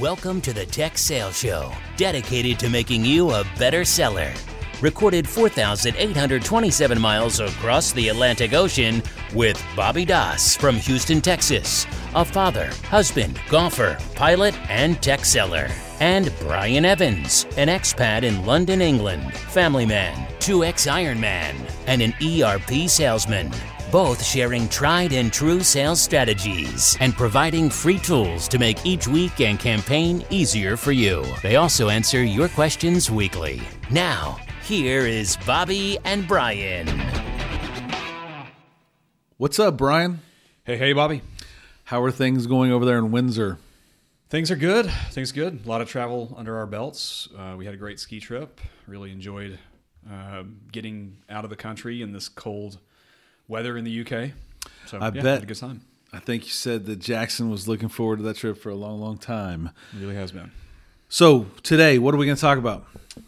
Welcome to the Tech Sales Show, dedicated to making you a better seller. Recorded 4,827 miles across the Atlantic Ocean with Bobby Das from Houston, Texas, a father, husband, golfer, pilot, and tech seller. And Brian Evans, an expat in London, England, family man, 2x Ironman, and an ERP salesman both sharing tried and true sales strategies and providing free tools to make each week and campaign easier for you. They also answer your questions weekly. Now, here is Bobby and Brian. What's up, Brian? Hey, hey, Bobby. How are things going over there in Windsor? Things are good. Things are good. A lot of travel under our belts. Uh, we had a great ski trip. Really enjoyed uh, getting out of the country in this cold weather in the UK. So I yeah, bet. a good time. I think you said that Jackson was looking forward to that trip for a long, long time. It really has been. So, today, what are we going to talk about?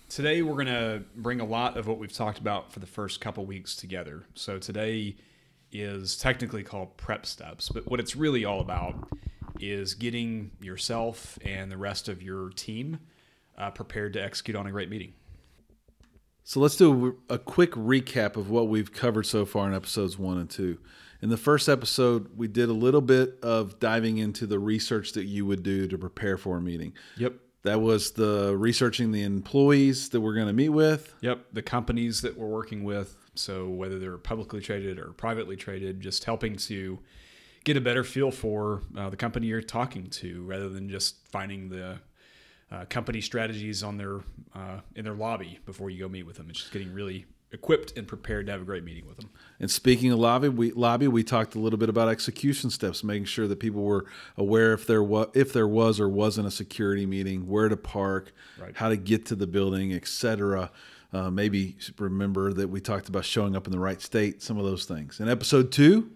Today we're going to bring a lot of what we've talked about for the first couple weeks together. So today is technically called prep steps, but what it's really all about is getting yourself and the rest of your team uh, prepared to execute on a great meeting. So, let's do a quick recap of what we've covered so far in episodes one and two. In the first episode, we did a little bit of diving into the research that you would do to prepare for a meeting. Yep. That was the researching the employees that we're going to meet with. Yep, the companies that we're working with. So whether they're publicly traded or privately traded, just helping to get a better feel for uh, the company you're talking to, rather than just finding the uh, company strategies on their uh, in their lobby before you go meet with them. It's just getting really equipped and prepared to have a great meeting with them. And speaking of lobby, we lobby we talked a little bit about execution steps, making sure that people were aware if there was if there was or wasn't a security meeting, where to park, Right. how to get to the building, etc. Uh, maybe remember that we talked about showing up in the right state, some of those things. In episode two,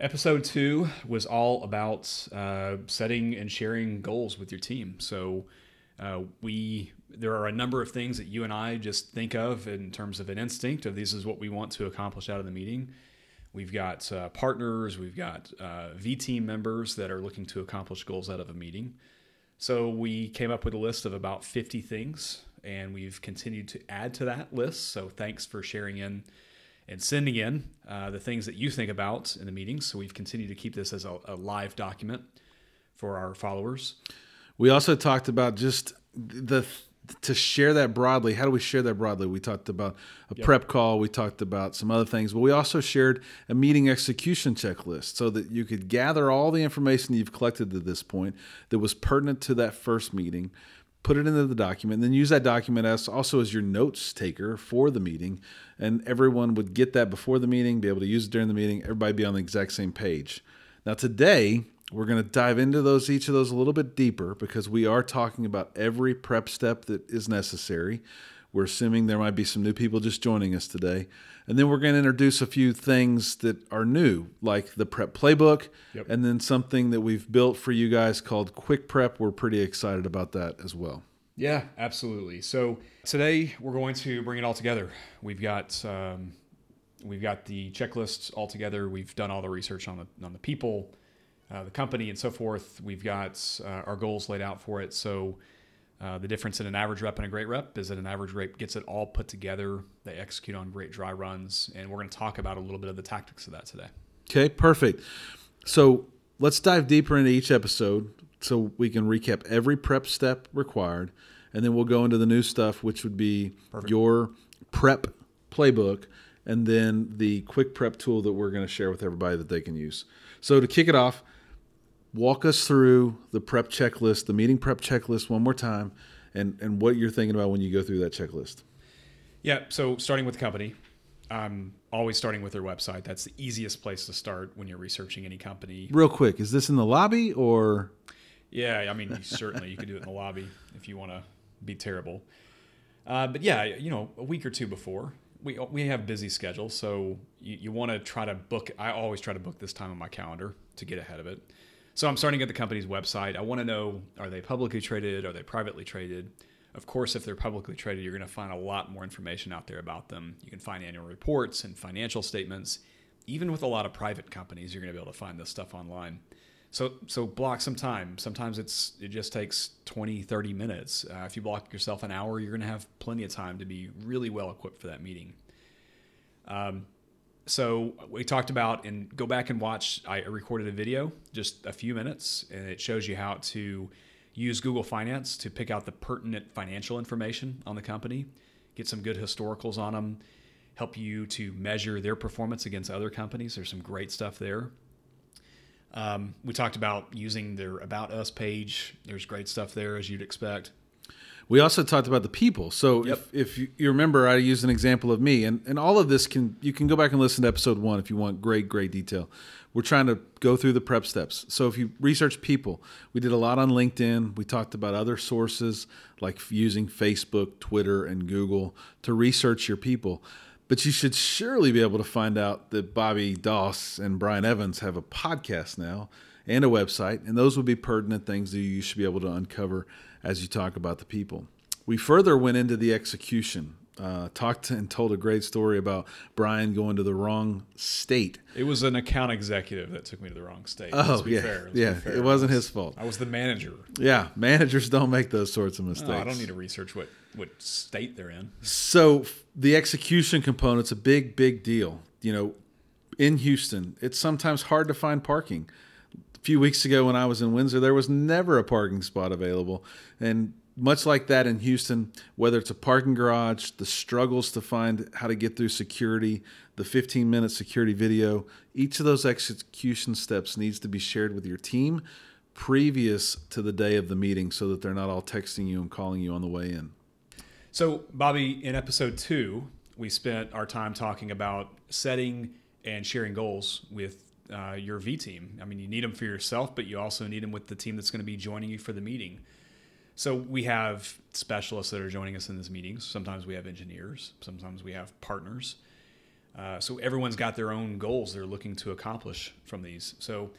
Episode two was all about uh, setting and sharing goals with your team. So uh, we there are a number of things that you and I just think of in terms of an instinct of this is what we want to accomplish out of the meeting. We've got uh, partners, we've got uh, V team members that are looking to accomplish goals out of a meeting. So we came up with a list of about 50 things, and we've continued to add to that list. So thanks for sharing in and sending in uh, the things that you think about in the meetings. So we've continued to keep this as a, a live document for our followers. We also talked about just the to share that broadly. How do we share that broadly? We talked about a prep call. We talked about some other things, but we also shared a meeting execution checklist so that you could gather all the information you've collected to this point that was pertinent to that first meeting, put it into the document, and then use that document as also as your notes taker for the meeting. And everyone would get that before the meeting, be able to use it during the meeting. Everybody be on the exact same page. Now today we're going to dive into those each of those a little bit deeper because we are talking about every prep step that is necessary. We're assuming there might be some new people just joining us today. And then we're going to introduce a few things that are new, like the prep playbook, Yep. and then something that we've built for you guys called Quick Prep. We're pretty excited about that as well. Yeah, absolutely. So today we're going to bring it all together. We've got um, we've got the checklists all together. We've done all the research on the on the people, uh, the company, and so forth. We've got uh, our goals laid out for it. So uh, the difference in an average rep and a great rep is that an average rep gets it all put together. They execute on great dry runs, and we're going to talk about a little bit of the tactics of that today. Okay, perfect. So let's dive deeper into each episode so we can recap every prep step required. And then we'll go into the new stuff, which would be your prep playbook and then the quick prep tool that we're going to share with everybody that they can use. So to kick it off, walk us through the prep checklist, the meeting prep checklist one more time, and, and what you're thinking about when you go through that checklist. Yeah. So starting with the company, I'm always starting with their website. That's the easiest place to start when you're researching any company. Real quick, is this in the lobby or Yeah, I mean, certainly you could do it in the lobby if you want to be terrible. Uh, but yeah, you know, a week or two before, we we have busy schedules, so you, you want to try to book. I always try to book this time on my calendar to get ahead of it. So I'm starting at the company's website. I want to know: are they publicly traded? Are they privately traded? Of course, if they're publicly traded, you're going to find a lot more information out there about them. You can find annual reports and financial statements. Even with a lot of private companies, you're going to be able to find this stuff online. So so block some time. Sometimes it's it just takes 20, 30 minutes. Uh, if you block yourself an hour, you're going to have plenty of time to be really well equipped for that meeting. Um, so we talked about and go back and watch. I recorded a video, just a few minutes, and it shows you how to use Google Finance to pick out the pertinent financial information on the company, get some good historicals on them, help you to measure their performance against other companies. There's some great stuff there. Um, we talked about using their About Us page. There's great stuff there, as you'd expect. We also talked about the people. So Yep. if, if you, you remember, I used an example of me, and, and all of this can you can go back and listen to episode one if you want great great detail. We're trying to go through the prep steps. So if you research people, we did a lot on LinkedIn. We talked about other sources like using Facebook, Twitter, and Google to research your people. But you should surely be able to find out that Bobby Doss and Brian Evans have a podcast now and a website, and those would be pertinent things that you should be able to uncover as you talk about the people. We further went into the execution, uh, talked and told a great story about Brian going to the wrong state. It was an account executive that took me to the wrong state. Oh, Let's be yeah. fair. Yeah, it wasn't was- his fault. I was the manager. Yeah, managers don't make those sorts of mistakes. I don't need to research what, what state they're in. So the execution component's a big, big deal. You know, in Houston, it's sometimes hard to find parking. Few weeks ago, when I was in Windsor, there was never a parking spot available, and much like that in Houston, whether it's a parking garage, the struggles to find how to get through security, the 15 minute security video, each of those execution steps needs to be shared with your team previous to the day of the meeting so that they're not all texting you and calling you on the way in. So, Bobby, in episode two, we spent our time talking about setting and sharing goals with uh, your V team. I mean, you need them for yourself, but you also need them with the team that's going to be joining you for the meeting. So, we have specialists that are joining us in these meetings. Sometimes we have engineers, sometimes we have partners. Uh, so, everyone's got their own goals they're looking to accomplish from these. So,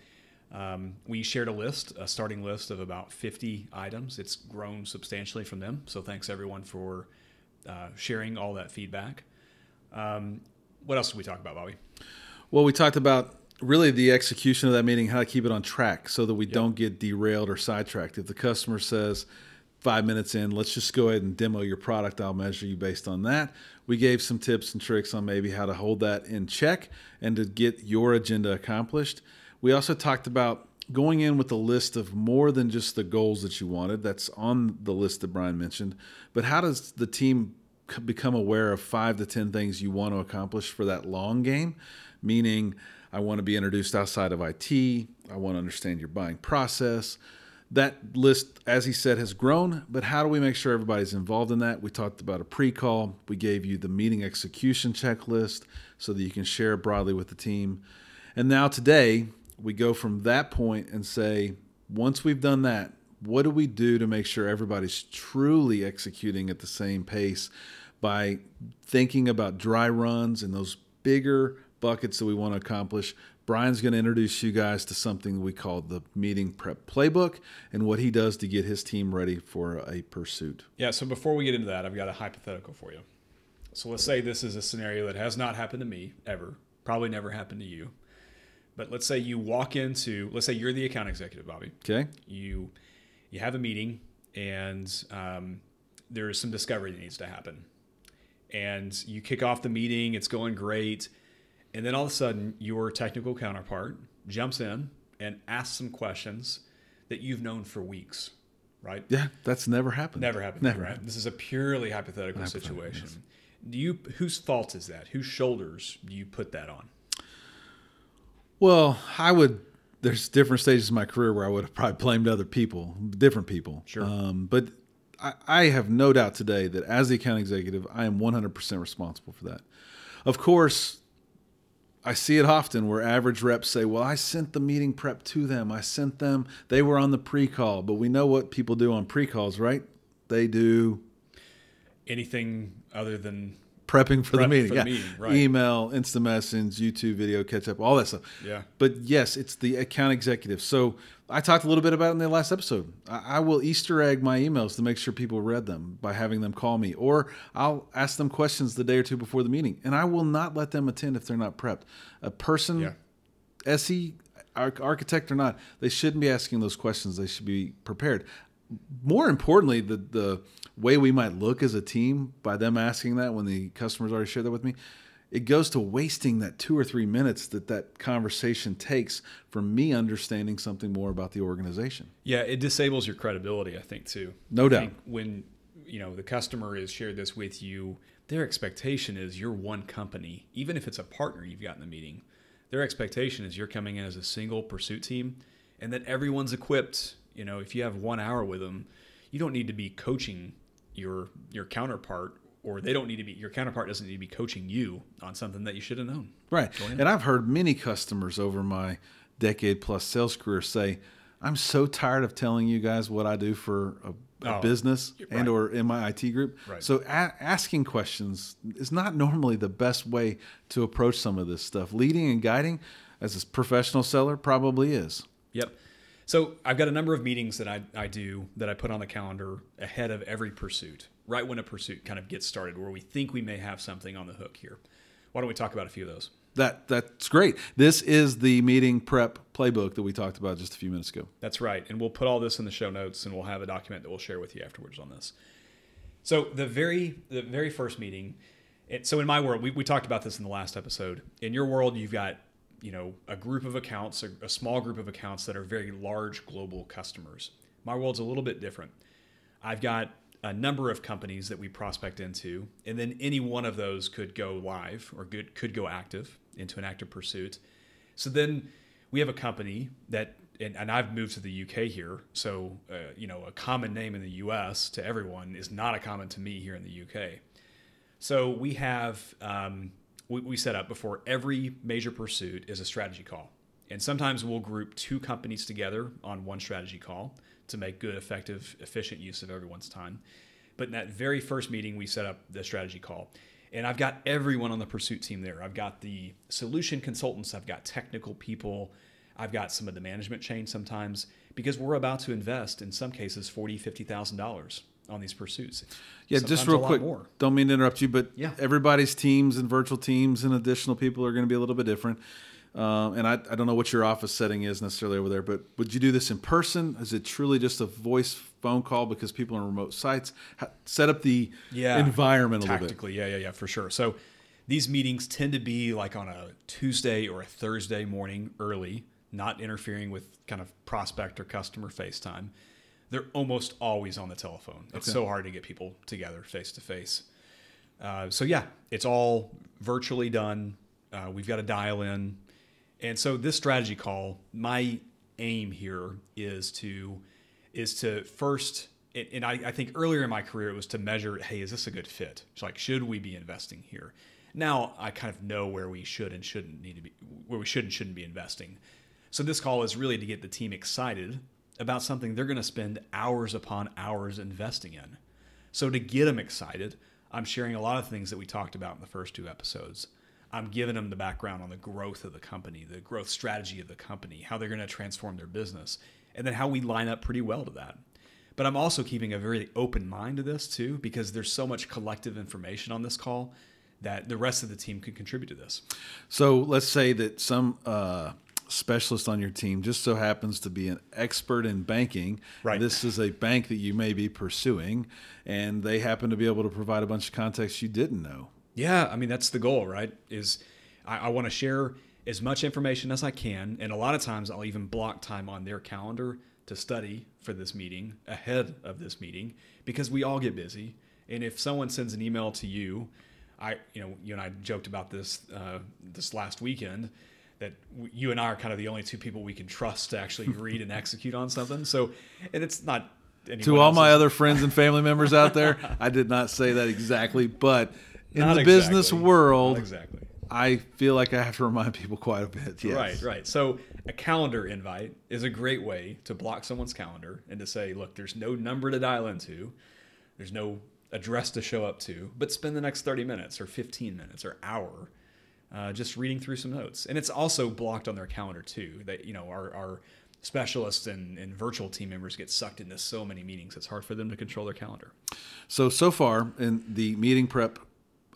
um, we shared a list, a starting list of about 50 items. It's grown substantially from them. So thanks everyone for uh, sharing all that feedback. Um, what else did we talk about, Bobby? Well, we talked about really the execution of that meeting, how to keep it on track so that we don't get derailed or sidetracked. If the customer says five minutes in, let's just go ahead and demo your product, I'll measure you based on that. We gave some tips and tricks on maybe how to hold that in check and to get your agenda accomplished. We also talked about going in with a list of more than just the goals that you wanted. That's on the list that Brian mentioned. But how does the team become aware of five to 10 things you want to accomplish for that long game? Meaning, I want to be introduced outside of IT, I want to understand your buying process. That list, as he said, has grown, but how do we make sure everybody's involved in that? We talked about a pre call. We gave you the meeting execution checklist so that you can share broadly with the team. And now today, we go from that point and say, once we've done that, what do we do to make sure everybody's truly executing at the same pace by thinking about dry runs and those bigger buckets that we want to accomplish? Brian's going to introduce you guys to something we call the meeting prep playbook and what he does to get his team ready for a pursuit. Yeah, so before we get into that, I've got a hypothetical for you. So let's say this is a scenario that has not happened to me ever, probably never happened to you. But let's say you walk into, let's say you're the account executive, Bobby. Okay? you you have a meeting and um, there's some discovery that needs to happen and you kick off the meeting it's going great and then all of a sudden your technical counterpart jumps in and asks some questions that you've known for weeks right Yeah, that's never happened. never happened Never. right this is a purely hypothetical situation do you whose fault is that whose shoulders do you put that on Well, I would. There's different stages of my career where I would have probably blamed other people, different people. Sure. Um, but I, I have no doubt today that as the account executive, I am 100% responsible for that. Of course, I see it often where average reps say, "Well, I sent the meeting prep to them. I sent them. They were on the pre-call." But we know what people do on pre-calls, right? They do anything other than prepping for the meeting. for the yeah. meeting, right. Email, instant message, YouTube video, catch up, all that stuff. Yeah. But yes, it's the account executive. So I talked a little bit about it in the last episode. I, I will Easter egg my emails to make sure people read them by having them call me, or I'll ask them questions the day or two before the meeting, and I will not let them attend if they're not prepped. A person, Yeah. SE, architect or not, they shouldn't be asking those questions. They should be prepared. More importantly, the the way we might look as a team by them asking that when the customers already shared that with me, it goes to wasting that two or three minutes that that conversation takes from me understanding something more about the organization. Yeah, it disables your credibility, I think, too. No I doubt. when you know the customer has shared this with you, their expectation is you're one company, even if it's a partner you've got in the meeting. Their expectation is you're coming in as a single pursuit team, and that everyone's equipped. You know, if you have one hour with them, you don't need to be coaching your your counterpart or they don't need to be your counterpart doesn't need to be coaching you on something that you should have known. Right. And I've heard many customers over my decade plus sales career say, "I'm so tired of telling you guys what I do for a, a Oh, business right. and or in my IT group." Right. So a- asking questions is not normally the best way to approach some of this stuff. Leading and guiding as a professional seller probably is. Yep. So I've got a number of meetings that I, I do that I put on the calendar ahead of every pursuit, right when a pursuit kind of gets started, where we think we may have something on the hook here. Why don't we talk about a few of those? That that's great. This is the meeting prep playbook that we talked about just a few minutes ago. That's right. And we'll put all this in the show notes and we'll have a document that we'll share with you afterwards on this. So the very the very first meeting, it, so in my world, we, we talked about this in the last episode. In your world, you've got you know a group of accounts, a, a small group of accounts that are very large global customers. My world's a little bit different. I've got a number of companies that we prospect into, and then any one of those could go live or good, could go active into an active pursuit. So then we have a company that, and, and I've moved to the UK here, so uh, you know a common name in the US to everyone is not a common to me here in the UK. So we have um, we, we set up before every major pursuit is a strategy call, and sometimes we'll group two companies together on one strategy call to make good, effective, efficient use of everyone's time. But in that very first meeting, we set up the strategy call. And I've got everyone on the pursuit team there. I've got the solution consultants, I've got technical people, I've got some of the management chain sometimes, because we're about to invest in some cases forty, fifty thousand dollars on these pursuits. Yeah, Sometimes just real quick. more. Don't mean to interrupt you, but Yeah. everybody's teams and virtual teams and additional people are going to be a little bit different. Um, and I, I don't know what your office setting is necessarily over there, but would you do this in person? Is it truly just a voice phone call because people are on remote sites? How, set up the environment a little bit. tactically. Yeah, yeah, yeah, for sure. So these meetings tend to be like on a Tuesday or a Thursday morning early, not interfering with kind of prospect or customer FaceTime. They're almost always on the telephone. It's so hard to get people together face to face. Uh, So yeah, it's all virtually done. Uh, we've got to dial in, and so this strategy call, my aim here is to is to first, and and I, I think earlier in my career it was to measure, hey, is this a good fit? It's like, should we be investing here? Now I kind of know where we should and shouldn't need to be, where we should and shouldn't be investing. So this call is really to get the team excited about something they're going to spend hours upon hours investing in. So to get them excited, I'm sharing a lot of things that we talked about in the first two episodes. I'm giving them the background on the growth of the company, the growth strategy of the company, how they're going to transform their business, and then how we line up pretty well to that. But I'm also keeping a very open mind to this too, because there's so much collective information on this call that the rest of the team can contribute to this. So let's say that some uh, specialist on your team just so happens to be an expert in banking. Right. This is a bank that you may be pursuing, and they happen to be able to provide a bunch of context you didn't know. Yeah, I mean that's the goal, right? Is I, I want to share as much information as I can, and a lot of times I'll even block time on their calendar to study for this meeting ahead of this meeting because we all get busy. And if someone sends an email to you, I you know you and I joked about this uh, this last weekend that w- you and I are kind of the only two people we can trust to actually read and execute on something. So, and it's not To all my other friends and family members out there, I did not say that exactly, but in Not the business world, Not exactly. I feel like I have to remind people quite a bit. Yes. Right, right. So a calendar invite is a great way to block someone's calendar and to say, look, there's no number to dial into, there's no address to show up to, but spend the next 30 minutes or 15 minutes or hour uh, just reading through some notes. And it's also blocked on their calendar too. That you know our, our specialists and, and virtual team members get sucked into so many meetings. It's hard for them to control their calendar. So so far in the meeting prep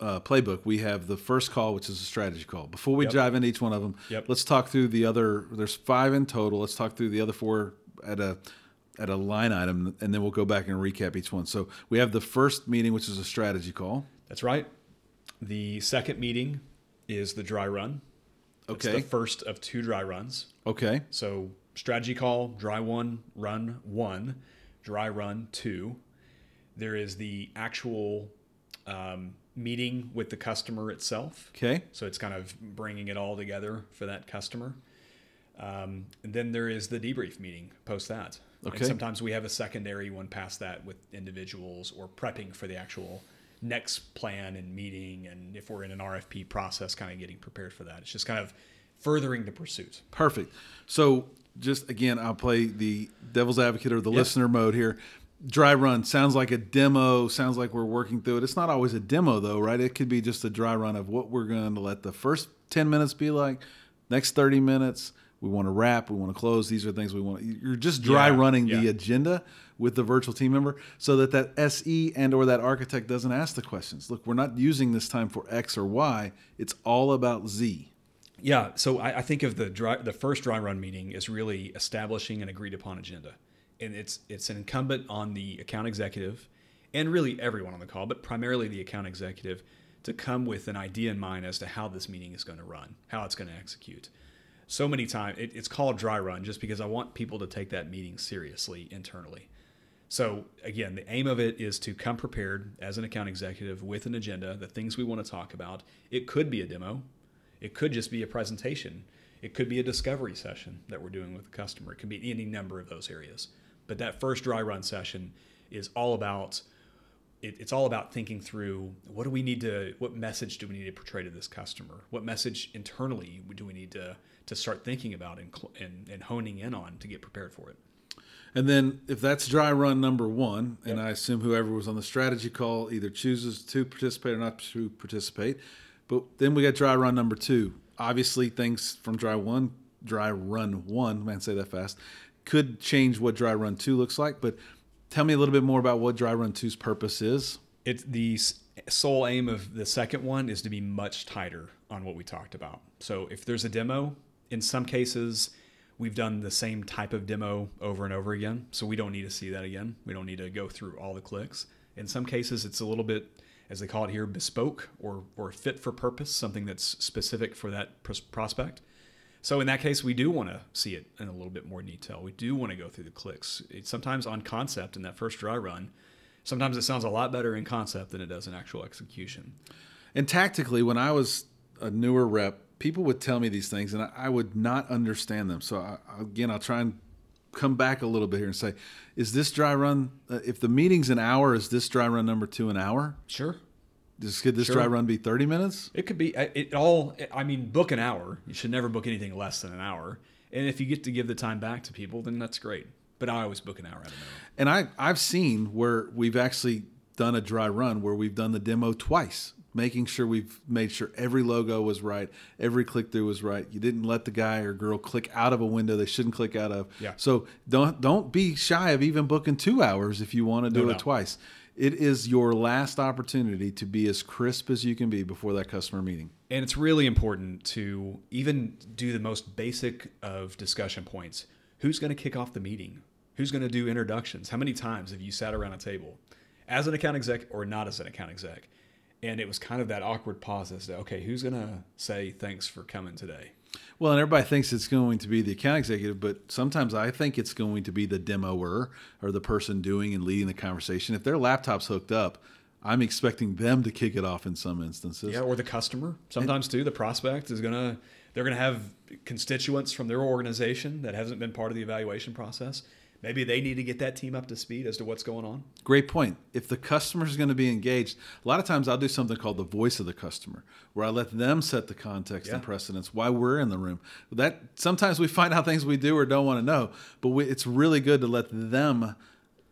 uh, playbook, we have the first call, which is a strategy call. Before we Yep. dive into each one of them, Yep. let's talk through the other. There's five in total. Let's talk through the other four at a at a line item, and then we'll go back and recap each one. So we have the first meeting, which is a strategy call. That's right. The second meeting is the dry run. It's Okay. the first of two dry runs. Okay. So strategy call, dry one, run one, dry run two. There is the actual um, meeting with the customer itself. Okay. So it's kind of bringing it all together for that customer. Um, and then there is the debrief meeting post that. Okay. And sometimes we have a secondary one past that with individuals or prepping for the actual next plan and meeting. And if we're in an RFP process, kind of getting prepared for that. It's just kind of furthering the pursuit. Perfect. So just again, I'll play the devil's advocate or the listener mode here. Dry run sounds like a demo. Sounds like we're working through it. It's not always a demo though, right? It could be just a dry run of what we're going to let the first ten minutes be like. Next thirty minutes, we want to wrap. We want to close. These are things we want. You're just dry Yeah, running the agenda with the virtual team member, so that that SE and or that architect doesn't ask the questions. Look, we're not using this time for X or Y. It's all about Z. Yeah, so I, I think of the dry, the first dry run meeting as really establishing an agreed upon agenda, and it's it's an incumbent on the account executive, and really everyone on the call, but primarily the account executive, to come with an idea in mind as to how this meeting is going to run, how it's going to execute. So many times it, it's called dry run just because I want people to take that meeting seriously internally. So again, the aim of it is to come prepared as an account executive with an agenda, the things we want to talk about. It could be a demo, it could just be a presentation, it could be a discovery session that we're doing with the customer. It could be any number of those areas. But that first dry run session is all about it, it's all about thinking through what do we need to what message do we need to portray to this customer what message internally do we need to to start thinking about and, cl- and, and honing in on to get prepared for it And then if that's dry run number one, and I assume whoever was on the strategy call either chooses to participate or not to participate, but then we got dry run number two. Obviously, things from dry one, dry run one, man, say that fast, could change what dry run two looks like. But tell me a little bit more about what dry run two's purpose is. it's the sole aim of the second one is to be much tighter on what we talked about. So if there's a demo in some cases we've done the same type of demo over and over again so we don't need to see that again. We don't need to go through all the clicks. In some cases it's a little bit as they call it here bespoke or or fit for purpose something that's specific for that pros- prospect so in that case, we do want to see it in a little bit more detail. We do want to go through the clicks. It's sometimes on concept in that first dry run. Sometimes it sounds a lot better in concept than it does in actual execution. And tactically, when I was a newer rep, people would tell me these things, and I, I would not understand them. So I, again, I'll try and come back a little bit here and say, is this dry run? Uh, if the meeting's an hour, is this dry run number two an hour? Sure. Does, could this Sure. dry run be thirty minutes? It could be it all. I mean, book an hour. You should never book anything less than an hour. And if you get to give the time back to people, then that's great. But I always book an hour at a minimum. And I I've seen where we've actually done a dry run where we've done the demo twice, making sure we've made sure every logo was right, every click through was right. You didn't let the guy or girl click out of a window they shouldn't click out of. Yeah. So don't don't be shy of even booking two hours if you want to do No it doubt. twice. It is your last opportunity to be as crisp as you can be before that customer meeting. And it's really important to even do the most basic of discussion points. Who's going to kick off the meeting? Who's going to do introductions? How many times have you sat around a table as an account exec or not as an account exec? And it was kind of that awkward pause as to, okay, who's going to say thanks for coming today? Well, and everybody thinks it's going to be the account executive, but sometimes I think it's going to be the demoer or the person doing and leading the conversation. If their laptop's hooked up, I'm expecting them to kick it off in some instances. Yeah, or the customer. Sometimes too, the prospect is gonna they're gonna have constituents from their organization that hasn't been part of the evaluation process. Maybe they need to get that team up to speed as to what's going on. Great point. If the customer is going to be engaged, a lot of times I'll do something called the voice of the customer, where I let them set the context and precedence why we're in the room. That sometimes we find out things we do or don't want to know, but we, it's really good to let them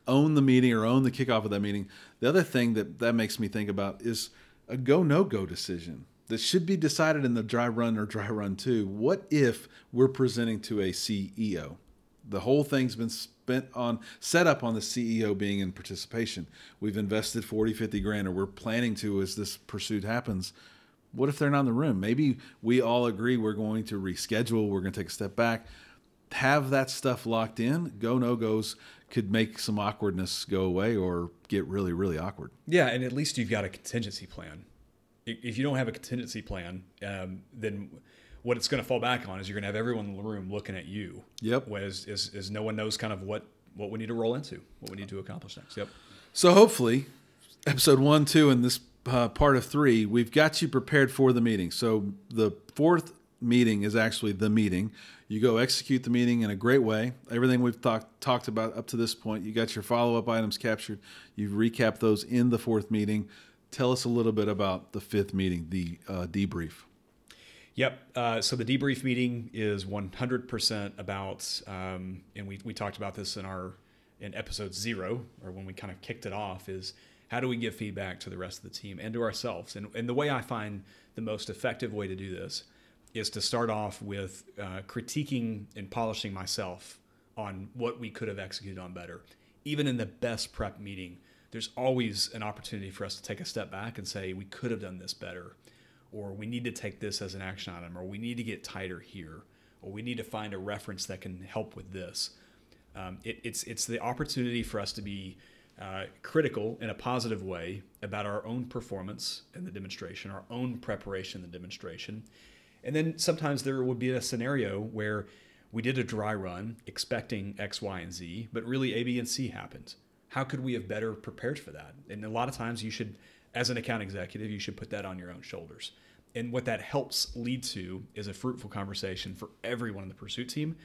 own the meeting or own the kickoff of that meeting. The other thing that that makes me think about is a go no go decision that should be decided in the dry run or dry run two. What if we're presenting to a CEO? The whole thing's been spent on set up on the CEO being in participation. We've invested 40, 50 grand, or we're planning to as this pursuit happens. What if they're not in the room? Maybe we all agree we're going to reschedule, we're going to take a step back. Have that stuff locked in. Go no goes could make some awkwardness go away or get really, really awkward. Yeah, and at least you've got a contingency plan. If you don't have a contingency plan, um, then what it's going to fall back on is you're going to have everyone in the room looking at you. Yep. As, as, as no one knows kind of what, what we need to roll into, what we need to accomplish next. Yep. So hopefully, episode one, two, and this uh, part of three, we've got you prepared for the meeting. So the fourth meeting is actually the meeting. You go execute the meeting in a great way. Everything we've talked talked about up to this point, you got your follow up items captured. You've recapped those in the fourth meeting. Tell us a little bit about the fifth meeting, the uh, debrief. Yep. Uh, so the debrief meeting is 100% about, um, and we, we talked about this in our in episode zero, or when we kind of kicked it off, is how do we give feedback to the rest of the team and to ourselves? And, and the way I find the most effective way to do this is to start off with uh, critiquing and polishing myself on what we could have executed on better. Even in the best prep meeting, there's always an opportunity for us to take a step back and say, we could have done this better, or we need to take this as an action item, or we need to get tighter here, or we need to find a reference that can help with this. Um, it, it's, it's the opportunity for us to be uh, critical in a positive way about our own performance in the demonstration, our own preparation in the demonstration, and then sometimes there would be a scenario where we did a dry run expecting X, Y, and Z, but really A, B, and C happened. How could we have better prepared for that? And a lot of times you should, as an account executive, you should put that on your own shoulders. And what that helps lead to is a fruitful conversation for everyone in the pursuit team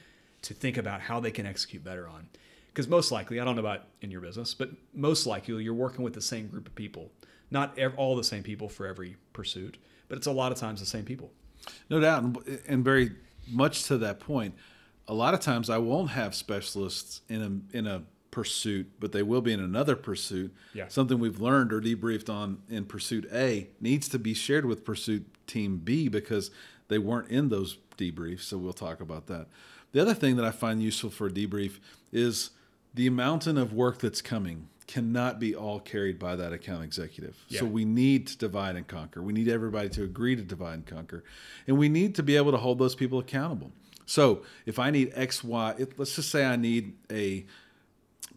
to think about how they can execute better on. Because most likely, I don't know about in your business, but most likely you're working with the same group of people. Not all the same people for every pursuit, but it's a lot of times the same people. No doubt, and very much to that point, a lot of times I won't have specialists in a in a pursuit, but they will be in another pursuit. Yeah. Something we've learned or debriefed on in pursuit A needs to be shared with pursuit team B because they weren't in those debriefs. So we'll talk about that. The other thing that I find useful for a debrief is the mountain of work that's coming cannot be all carried by that account executive. Yeah. So we need to divide and conquer. We need everybody to agree to divide and conquer. And we need to be able to hold those people accountable. So if I need X, Y, it, let's just say I need a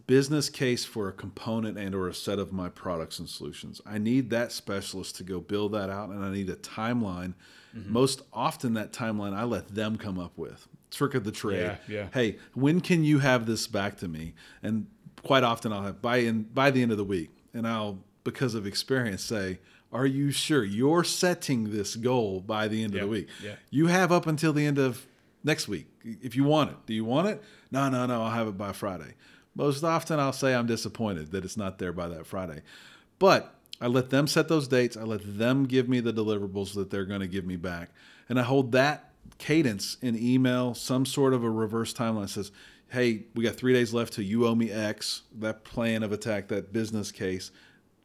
business case for a component and or a set of my products and solutions. I need that specialist to go build that out and I need a timeline. Mm-hmm. Most often that timeline I let them come up with. Trick of the trade. Yeah, yeah. Hey, when can you have this back to me? And quite often I'll have by in by the end of the week, and I'll because of experience say, "Are you sure you're setting this goal by the end yeah, of the week? Yeah. You have up until the end of next week if you want it. Do you want it? No, no, no. I'll have it by Friday. Most often I'll say I'm disappointed that it's not there by that Friday, but I let them set those dates. I let them give me the deliverables that they're going to give me back, and I hold that cadence in email, some sort of a reverse timeline says, hey, we got three days left till you owe me X, that plan of attack, that business case.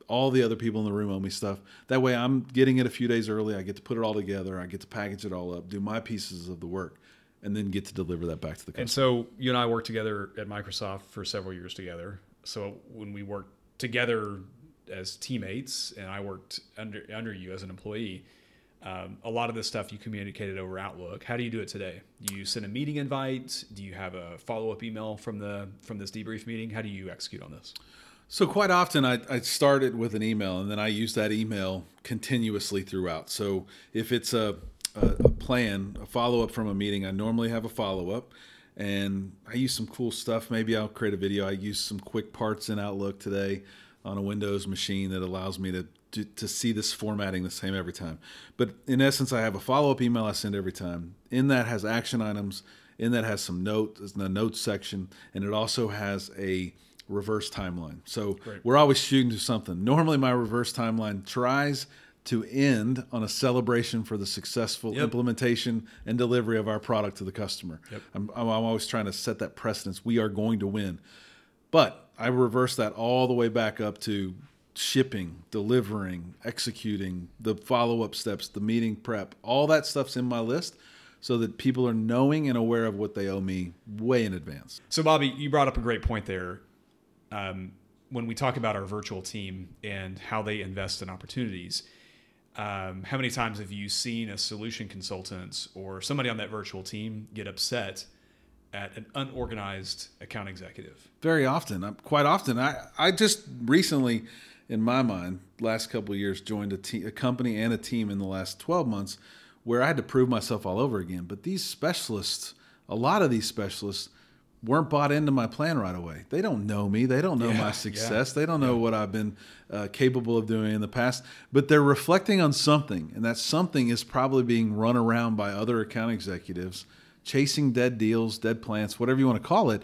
All the other people in the room owe me stuff. That way I'm getting it a few days early. I get to put it all together. I get to package it all up, do my pieces of the work, and then get to deliver that back to the customer. And so you and I worked together at Microsoft for several years together. So when we worked together as teammates and I worked under under you as an employee, um, a lot of this stuff you communicated over Outlook. How do you do it today? Do you send a meeting invite? Do you have a follow up email from the from this debrief meeting? How do you execute on this? So quite often I, I start it with an email and then I use that email continuously throughout. So if it's a, a, a plan, a follow up from a meeting, I normally have a follow up and I use some cool stuff. Maybe I'll create a video. I use some quick parts in Outlook today on a Windows machine that allows me to to, to see this formatting the same every time. But in essence, I have a follow up email I send every time. In that has action items. In that has some notes, in the notes section, and it also has a reverse timeline. So Great. we're always shooting to something. Normally, my reverse timeline tries to end on a celebration for the successful yep. implementation and delivery of our product to the customer. Yep. I'm, I'm always trying to set that precedence. We are going to win. But I reverse that all the way back up to shipping, delivering, executing, the follow up steps, the meeting prep, all that stuff's in my list so that people are knowing and aware of what they owe me way in advance. So, Bobby, you brought up a great point there. Um, when we talk about our virtual team and how they invest in opportunities, um, how many times have you seen a solution consultant or somebody on that virtual team get upset at an unorganized account executive? Very often, quite often. I, I just recently, in my mind, last couple years, joined a, te- a company and a team in the last 12 months where I had to prove myself all over again. But these specialists, a lot of these specialists, weren't bought into my plan right away. They don't know me. They don't know yeah, my success. Yeah. They don't know yeah. what I've been uh, capable of doing in the past. But they're reflecting on something, and that something is probably being run around by other account executives, chasing dead deals, dead plants, whatever you want to call it.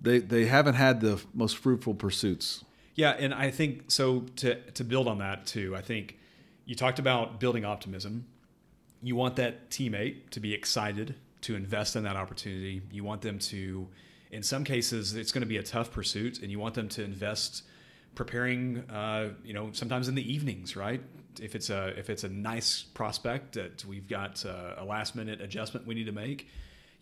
They they haven't had the most fruitful pursuits. Yeah, and I think so. To to build on that too, I think you talked about building optimism. You want that teammate to be excited to invest in that opportunity. You want them to in some cases it's going to be a tough pursuit and you want them to invest preparing uh, you know sometimes in the evenings right? If it's a if it's a nice prospect that we've got uh, a last minute adjustment we need to make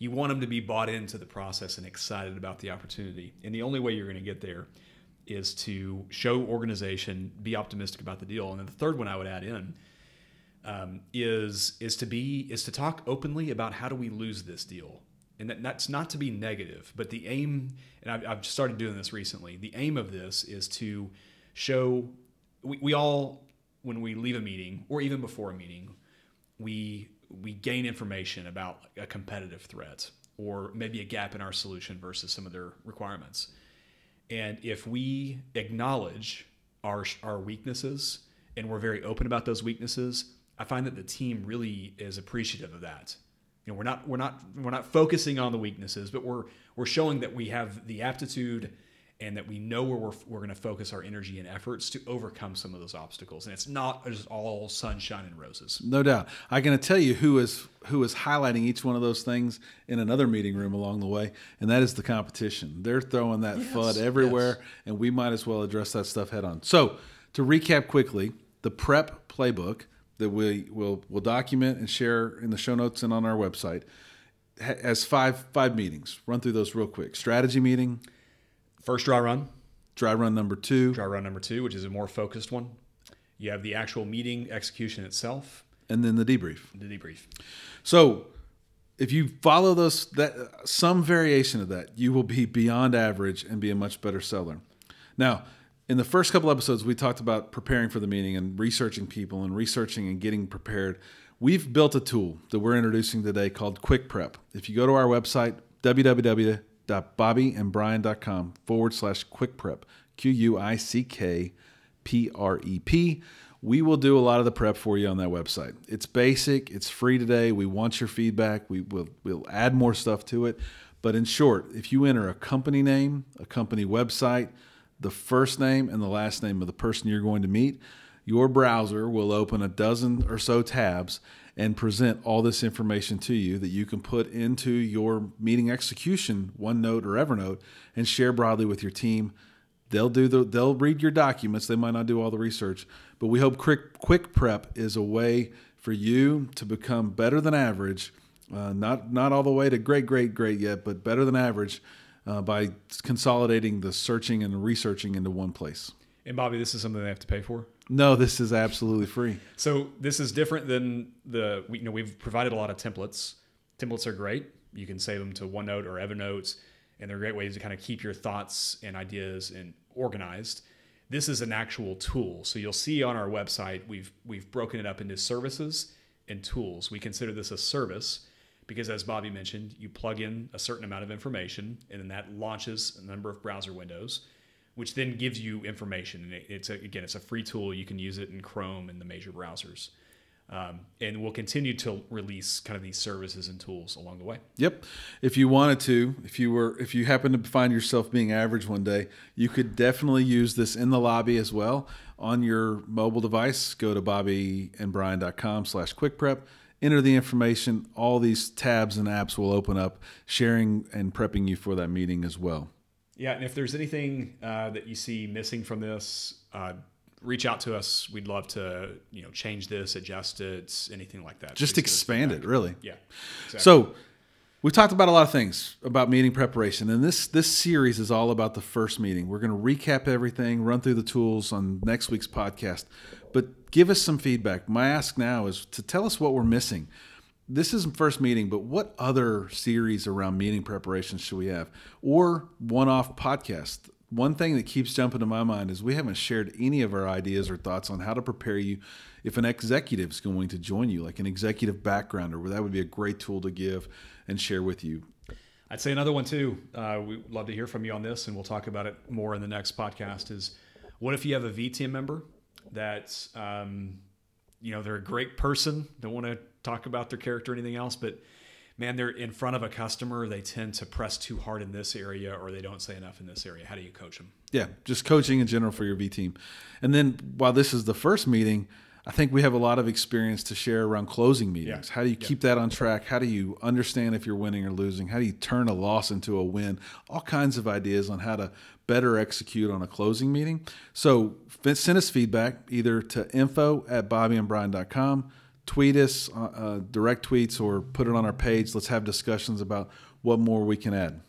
you want them to be bought into the process and excited about the opportunity. And the only way you're going to get there is to show organization be optimistic about the deal. And then the third one i would add in um, is is to be is to talk openly about how do we lose this deal and that, that's not to be negative, but the aim, and I've, I've, started doing this recently. The aim of this is to show we, we all, when we leave a meeting or even before a meeting, we we gain information about a competitive threat or maybe a gap in our solution versus some of their requirements. And if we acknowledge our our weaknesses and we're very open about those weaknesses, I find that the team really is appreciative of that you know, we're not we're not we're not focusing on the weaknesses, but we're we're showing that we have the aptitude and that we know where we're, we're going to focus our energy and efforts to overcome some of those obstacles. And it's not just all sunshine and roses. No doubt. I can tell you who is who is highlighting each one of those things in another meeting room along the way, and that is the competition. They're throwing that yes, FUD everywhere, yes. and we might as well address that stuff head on. So, to recap quickly, the prep playbook that we will will document and share in the show notes and on our website has five five meetings. Run through those real quick. Strategy meeting, first dry run, dry run number two, dry run number two, which is a more focused one. You have the actual meeting execution itself, and then the debrief. The debrief. So if you follow those that some variation of that, you will be beyond average and be a much better seller. Now, in the first couple episodes, we talked about preparing for the meeting and researching people and researching and getting prepared. We've built a tool that we're introducing today called Quick Prep. If you go to our website, www.bobbyandbrian.com forward slash quick prep, Q U I C K P R E P, we will do a lot of the prep for you on that website. It's basic, it's free today. We want your feedback. We will we'll add more stuff to it. But in short, if you enter a company name, a company website, the first name and the last name of the person you're going to meet, your browser will open a dozen or so tabs and present all this information to you that you can put into your meeting execution, OneNote or Evernote, and share broadly with your team. They'll do the they'll read your documents. They might not do all the research, but we hope quick quick prep is a way for you to become better than average. Uh, not not all the way to great, great, great yet, but better than average uh, by consolidating the searching and the researching into one place. And Bobby, this is something they have to pay for. No, this is absolutely free. So this is different than the we, you know we've provided a lot of templates. Templates are great. You can save them to OneNote or Evernote, and they're great ways to kind of keep your thoughts and ideas and organized. This is an actual tool. So you'll see on our website we've we've broken it up into services and tools. We consider this a service because as Bobby mentioned, you plug in a certain amount of information and then that launches a number of browser windows, which then gives you information. And it's a, again, it's a free tool. You can use it in Chrome and the major browsers. Um, and we'll continue to release kind of these services and tools along the way. Yep. If you wanted to, if you were, if you happen to find yourself being average one day, you could definitely use this in the lobby as well on your mobile device. Go to bobbyandbrian.com slash quick prep enter the information. All these tabs and apps will open up, sharing and prepping you for that meeting as well. Yeah, and if there's anything uh, that you see missing from this, uh, reach out to us. We'd love to, you know, change this, adjust it, anything like that. Just Please expand it, really. Yeah. exactly. So we've talked about a lot of things about meeting preparation, and this this series is all about the first meeting. We're going to recap everything, run through the tools on next week's podcast, but give us some feedback. My ask now is to tell us what we're missing. This isn't first meeting, but what other series around meeting preparation should we have, or one-off podcast? One thing that keeps jumping to my mind is we haven't shared any of our ideas or thoughts on how to prepare you if an executive is going to join you, like an executive background, or that would be a great tool to give and share with you. I'd say another one too. Uh, we'd love to hear from you on this, and we'll talk about it more in the next podcast. Is what if you have a V team member that's, um, you know they're a great person, don't want to talk about their character or anything else, but man, they're in front of a customer. They tend to press too hard in this area, or they don't say enough in this area. How do you coach them? Yeah, just coaching in general for your V team. And then while this is the first meeting, I think we have a lot of experience to share around closing meetings. Yeah. How do you keep that on track? How do you understand if you're winning or losing? How do you turn a loss into a win? All kinds of ideas on how to better execute on a closing meeting. So send us feedback either to info at bobbyandbrian.com, tweet us, uh, uh, direct tweets, or put it on our page. Let's have discussions about what more we can add.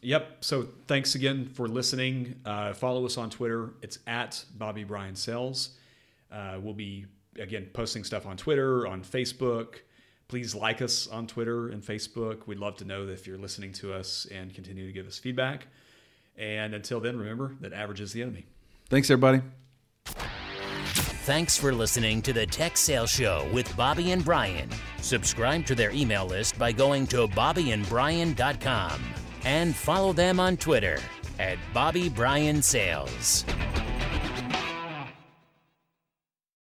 Yep. So thanks again for listening. Uh, follow us on Twitter. It's at Bobby Brian Sales. Uh, we'll be again posting stuff on Twitter, on Facebook. Please like us on Twitter and Facebook. We'd love to know if you're listening to us and continue to give us feedback. And until then, remember that average is the enemy. Thanks, everybody. Thanks for listening to the Tech Sales Show with Bobby and Brian. Subscribe to their email list by going to bobbyandbrian.com and follow them on Twitter at Bobby Brian Sales.